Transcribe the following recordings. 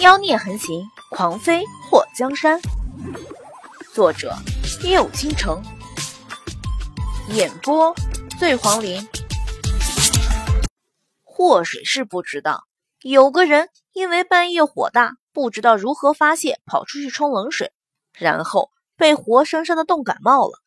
妖孽横行，狂飞破江山。作者：夜舞倾城，演播：醉黄林。祸水是不知道，有个人因为半夜火大，不知道如何发泄，跑出去冲冷水，然后被活生生的冻感冒了。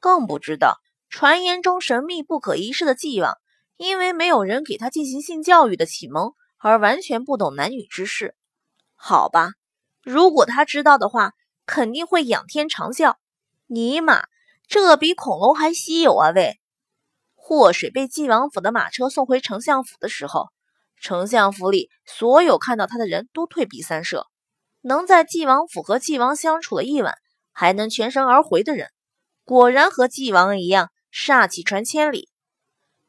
更不知道，传言中神秘不可一世的纪王，因为没有人给他进行性教育的启蒙，而完全不懂男女之事。好吧，如果他知道的话，肯定会仰天长啸。尼玛，这比恐龙还稀有啊！喂，祸水被晋王府的马车送回丞相府的时候，丞相府里所有看到他的人都退避三舍。能在晋王府和晋王相处了一晚，还能全身而回的人，果然和晋王一样煞气传千里。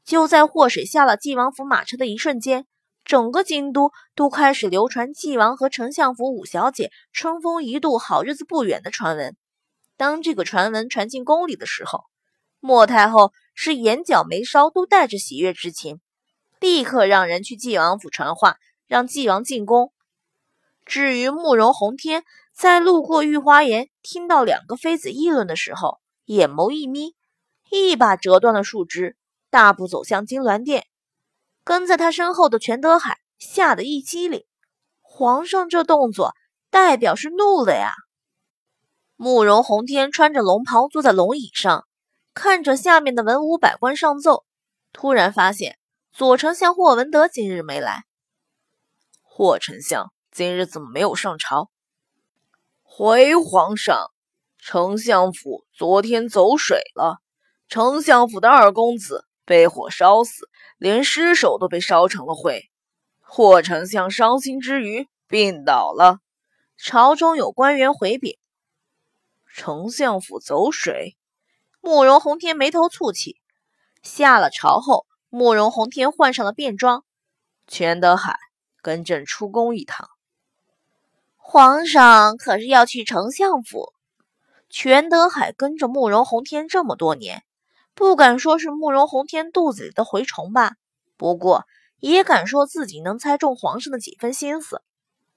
就在祸水下了晋王府马车的一瞬间。整个京都都开始流传纪王和丞相府五小姐春风一度好日子不远的传闻。当这个传闻传进宫里的时候，莫太后是眼角眉梢都带着喜悦之情，立刻让人去纪王府传话，让纪王进宫。至于慕容宏天，在路过御花园，听到两个妃子议论的时候，眼眸一眯，一把折断了树枝，大步走向金銮殿。跟在他身后的全德海吓得一激灵，皇上这动作代表是怒了呀！慕容洪天穿着龙袍坐在龙椅上，看着下面的文武百官上奏，突然发现左丞相霍文德今日没来。霍丞相今日怎么没有上朝？回皇上，丞相府昨天走水了，丞相府的二公子被火烧死。连尸首都被烧成了灰，霍丞相伤心之余病倒了。朝中有官员回禀：“丞相府走水。”慕容宏天眉头蹙起。下了朝后，慕容宏天换上了便装。全德海，跟朕出宫一趟。皇上可是要去丞相府？全德海跟着慕容宏天这么多年。不敢说是慕容宏天肚子里的蛔虫吧，不过也敢说自己能猜中皇上的几分心思。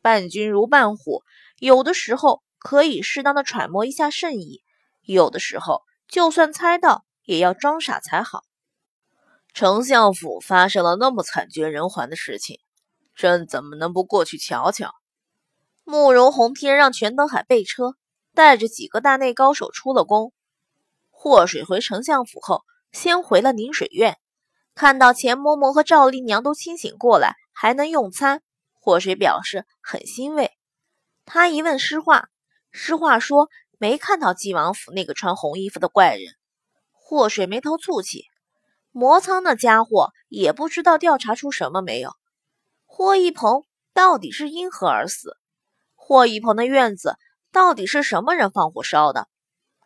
伴君如伴虎，有的时候可以适当的揣摩一下圣意，有的时候就算猜到，也要装傻才好。丞相府发生了那么惨绝人寰的事情，朕怎么能不过去瞧瞧？慕容宏天让全德海备车，带着几个大内高手出了宫。祸水回丞相府后，先回了宁水院，看到钱嬷嬷和赵丽娘都清醒过来，还能用餐，祸水表示很欣慰。他一问诗画，诗画说没看到纪王府那个穿红衣服的怪人。祸水眉头蹙起，魔苍那家伙也不知道调查出什么没有。霍一鹏到底是因何而死？霍一鹏的院子到底是什么人放火烧的？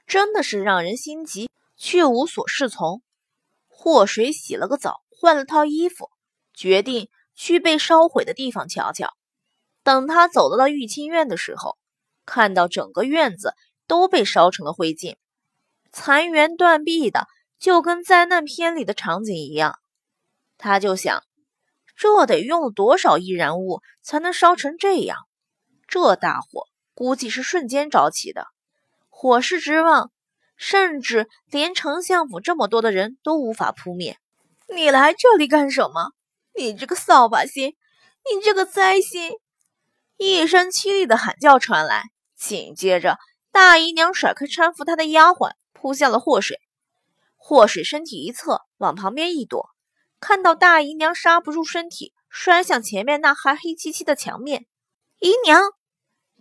真的是让人心急，却无所适从。祸水洗了个澡，换了套衣服，决定去被烧毁的地方瞧瞧。等他走到了玉清院的时候，看到整个院子都被烧成了灰烬，残垣断壁的，就跟灾难片里的场景一样。他就想，这得用了多少易燃物才能烧成这样？这大火估计是瞬间着起的。火势之旺，甚至连丞相府这么多的人都无法扑灭。你来这里干什么？你这个扫把星，你这个灾星！一声凄厉的喊叫传来，紧接着大姨娘甩开搀扶她的丫鬟，扑向了祸水。祸水身体一侧，往旁边一躲，看到大姨娘刹不住身体，摔向前面那还黑漆漆的墙面。姨娘。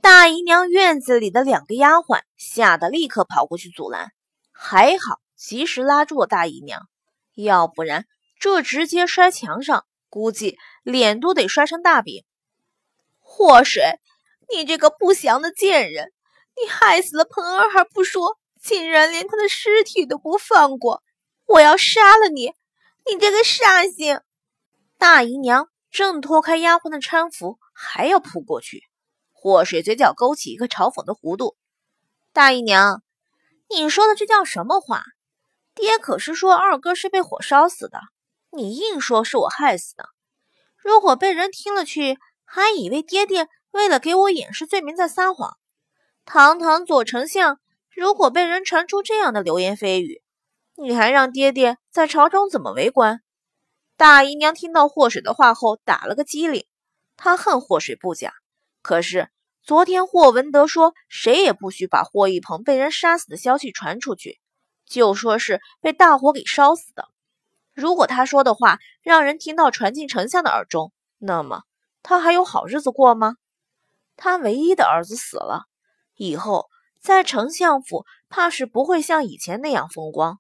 大姨娘院子里的两个丫鬟吓得立刻跑过去阻拦，还好及时拉住了大姨娘，要不然这直接摔墙上，估计脸都得摔成大饼。祸水，你这个不祥的贱人，你害死了彭儿还不说，竟然连她的尸体都不放过！我要杀了你！你这个煞星！大姨娘正脱开丫鬟的搀扶，还要扑过去。祸水嘴角勾起一个嘲讽的弧度，大姨娘，你说的这叫什么话？爹可是说二哥是被火烧死的，你硬说是我害死的。如果被人听了去，还以为爹爹为了给我掩饰罪名在撒谎。堂堂左丞相，如果被人传出这样的流言蜚语，你还让爹爹在朝中怎么为官？大姨娘听到祸水的话后打了个激灵，她恨祸水不假，可是昨天霍文德说谁也不许把霍一鹏被人杀死的消息传出去，就说是被大火给烧死的。如果他说的话让人听到传进丞相的耳中，那么他还有好日子过吗？他唯一的儿子死了，以后在丞相府怕是不会像以前那样风光。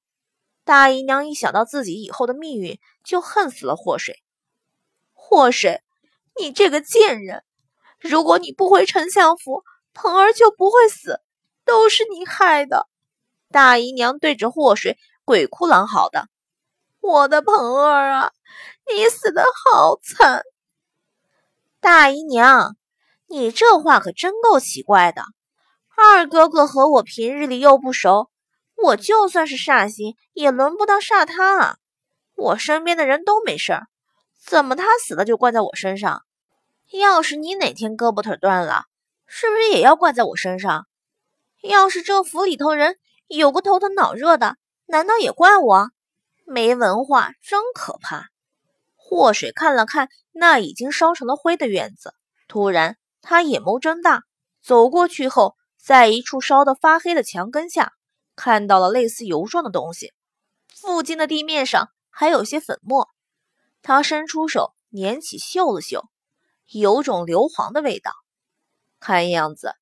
大姨娘一想到自己以后的命运，就恨死了祸水。祸水，你这个贱人！如果你不回丞相府，鹏儿就不会死，都是你害的！大姨娘对着祸水鬼哭狼嚎的。我的鹏儿啊，你死的好惨！大姨娘，你这话可真够奇怪的。二哥哥和我平日里又不熟，我就算是煞星，也轮不到煞他啊。我身边的人都没事儿，怎么他死了就怪在我身上？要是你哪天胳膊腿断了，是不是也要怪在我身上？要是这府里头人有个头疼脑热的，难道也怪我？没文化真可怕。祸水看了看那已经烧成了灰的院子，突然他眼眸睁大，走过去后，在一处烧得发黑的墙根下，看到了类似油状的东西。附近的地面上还有些粉末。他伸出手捻起嗅了嗅，有种硫磺的味道。看样子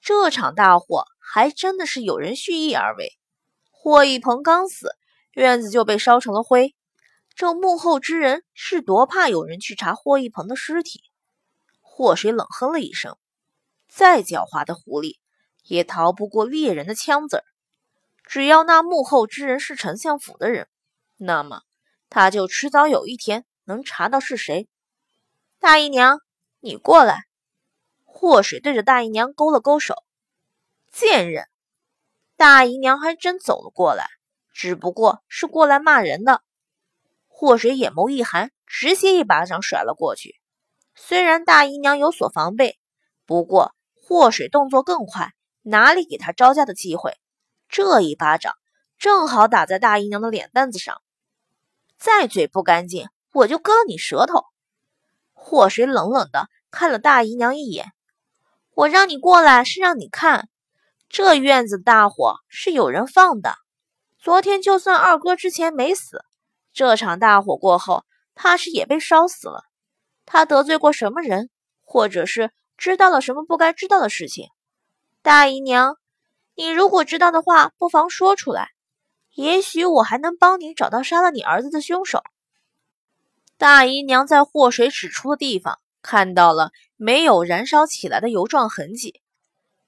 这场大火还真的是有人蓄意而为。霍一鹏刚死。院子就被烧成了灰，这幕后之人是多怕有人去查霍一鹏的尸体。祸水冷哼了一声，再狡猾的狐狸也逃不过猎人的枪子儿。只要那幕后之人是丞相府的人，那么他就迟早有一天能查到是谁。大姨娘，你过来。祸水对着大姨娘勾了勾手，贱人。大姨娘还真走了过来。只不过是过来骂人的，祸水眼眸一寒，直接一巴掌甩了过去。虽然大姨娘有所防备，不过祸水动作更快，哪里给他招架的机会？这一巴掌正好打在大姨娘的脸蛋子上。再嘴不干净，我就割了你舌头！祸水冷冷的看了大姨娘一眼，我让你过来是让你看，这院子大火是有人放的。昨天就算二哥之前没死，这场大火过后，怕是也被烧死了。他得罪过什么人，或者是知道了什么不该知道的事情？大姨娘，你如果知道的话，不妨说出来，也许我还能帮你找到杀了你儿子的凶手。大姨娘在祸水指出的地方看到了没有燃烧起来的油状痕迹，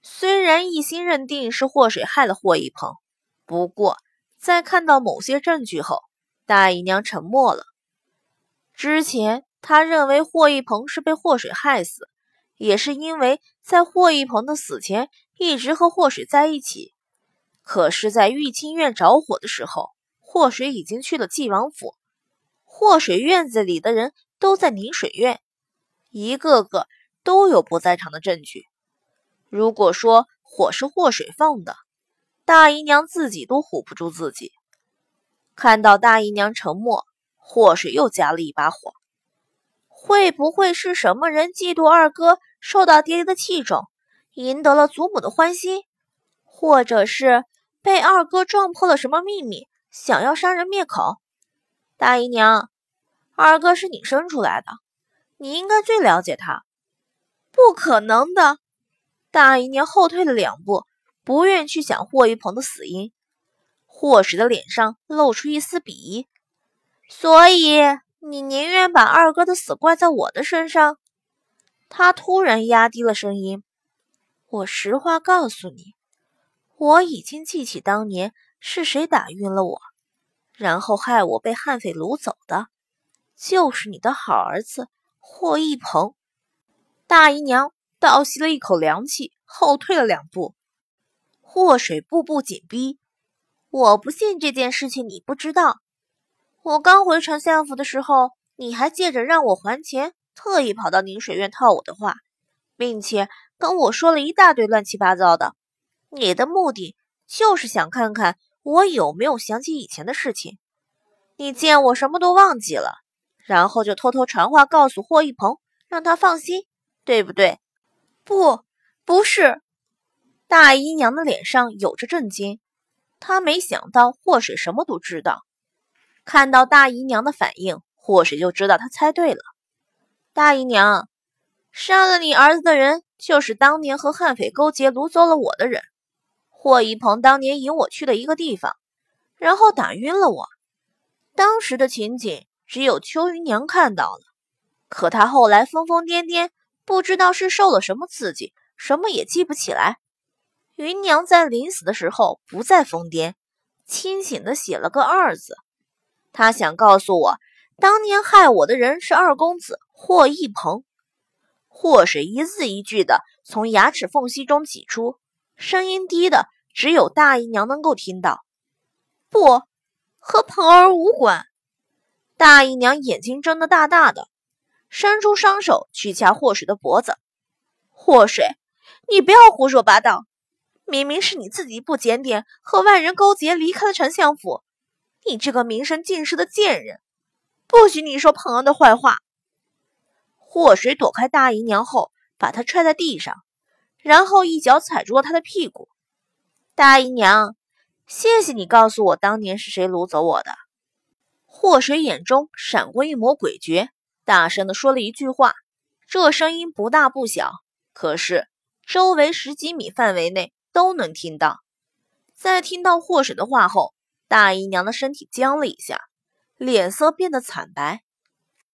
虽然一心认定是祸水害了霍一鹏，不过。在看到某些证据后，大姨娘沉默了。之前她认为霍一鹏是被祸水害死，也是因为在霍一鹏的死前一直和祸水在一起。可是，在玉清院着火的时候，祸水已经去了纪王府，祸水院子里的人都在宁水院，一个个都有不在场的证据。如果说火是祸水放的，大姨娘自己都唬不住自己，看到大姨娘沉默，祸水又加了一把火。会不会是什么人嫉妒二哥受到爹爹的器重，赢得了祖母的欢心，或者是被二哥撞破了什么秘密，想要杀人灭口？大姨娘，二哥是你生出来的，你应该最了解他。不可能的！大姨娘后退了两步。不愿去想霍一鹏的死因，霍使的脸上露出一丝鄙夷。所以你宁愿把二哥的死怪在我的身上？他突然压低了声音：“我实话告诉你，我已经记起当年是谁打晕了我，然后害我被悍匪掳走的，就是你的好儿子霍一鹏。”大姨娘倒吸了一口凉气，后退了两步。祸水步步紧逼，我不信这件事情你不知道。我刚回丞相府的时候，你还借着让我还钱，特意跑到宁水院套我的话，并且跟我说了一大堆乱七八糟的。你的目的就是想看看我有没有想起以前的事情。你见我什么都忘记了，然后就偷偷传话告诉霍一鹏，让他放心，对不对？不，不是。大姨娘的脸上有着震惊，她没想到祸水什么都知道。看到大姨娘的反应，祸水就知道她猜对了。大姨娘，杀了你儿子的人，就是当年和悍匪勾结掳走了我的人。霍一鹏当年引我去的一个地方，然后打晕了我。当时的情景只有秋云娘看到了，可她后来疯疯癫癫，不知道是受了什么刺激，什么也记不起来。云娘在临死的时候不再疯癫，清醒的写了个二字。她想告诉我，当年害我的人是二公子霍一鹏。祸水一字一句的从牙齿缝隙中挤出，声音低的只有大姨娘能够听到。不，和鹏儿无关。大姨娘眼睛睁得大大的，伸出双手去掐祸水的脖子。祸水，你不要胡说八道。明明是你自己不检点，和外人勾结，离开了丞相府。你这个名声尽失的贱人，不许你说鹏儿的坏话。祸水躲开大姨娘后，把她踹在地上，然后一脚踩住了她的屁股。大姨娘，谢谢你告诉我当年是谁掳走我的。祸水眼中闪过一抹诡谲，大声的说了一句话，这声音不大不小，可是周围十几米范围内。都能听到。在听到祸水的话后，大姨娘的身体僵了一下，脸色变得惨白。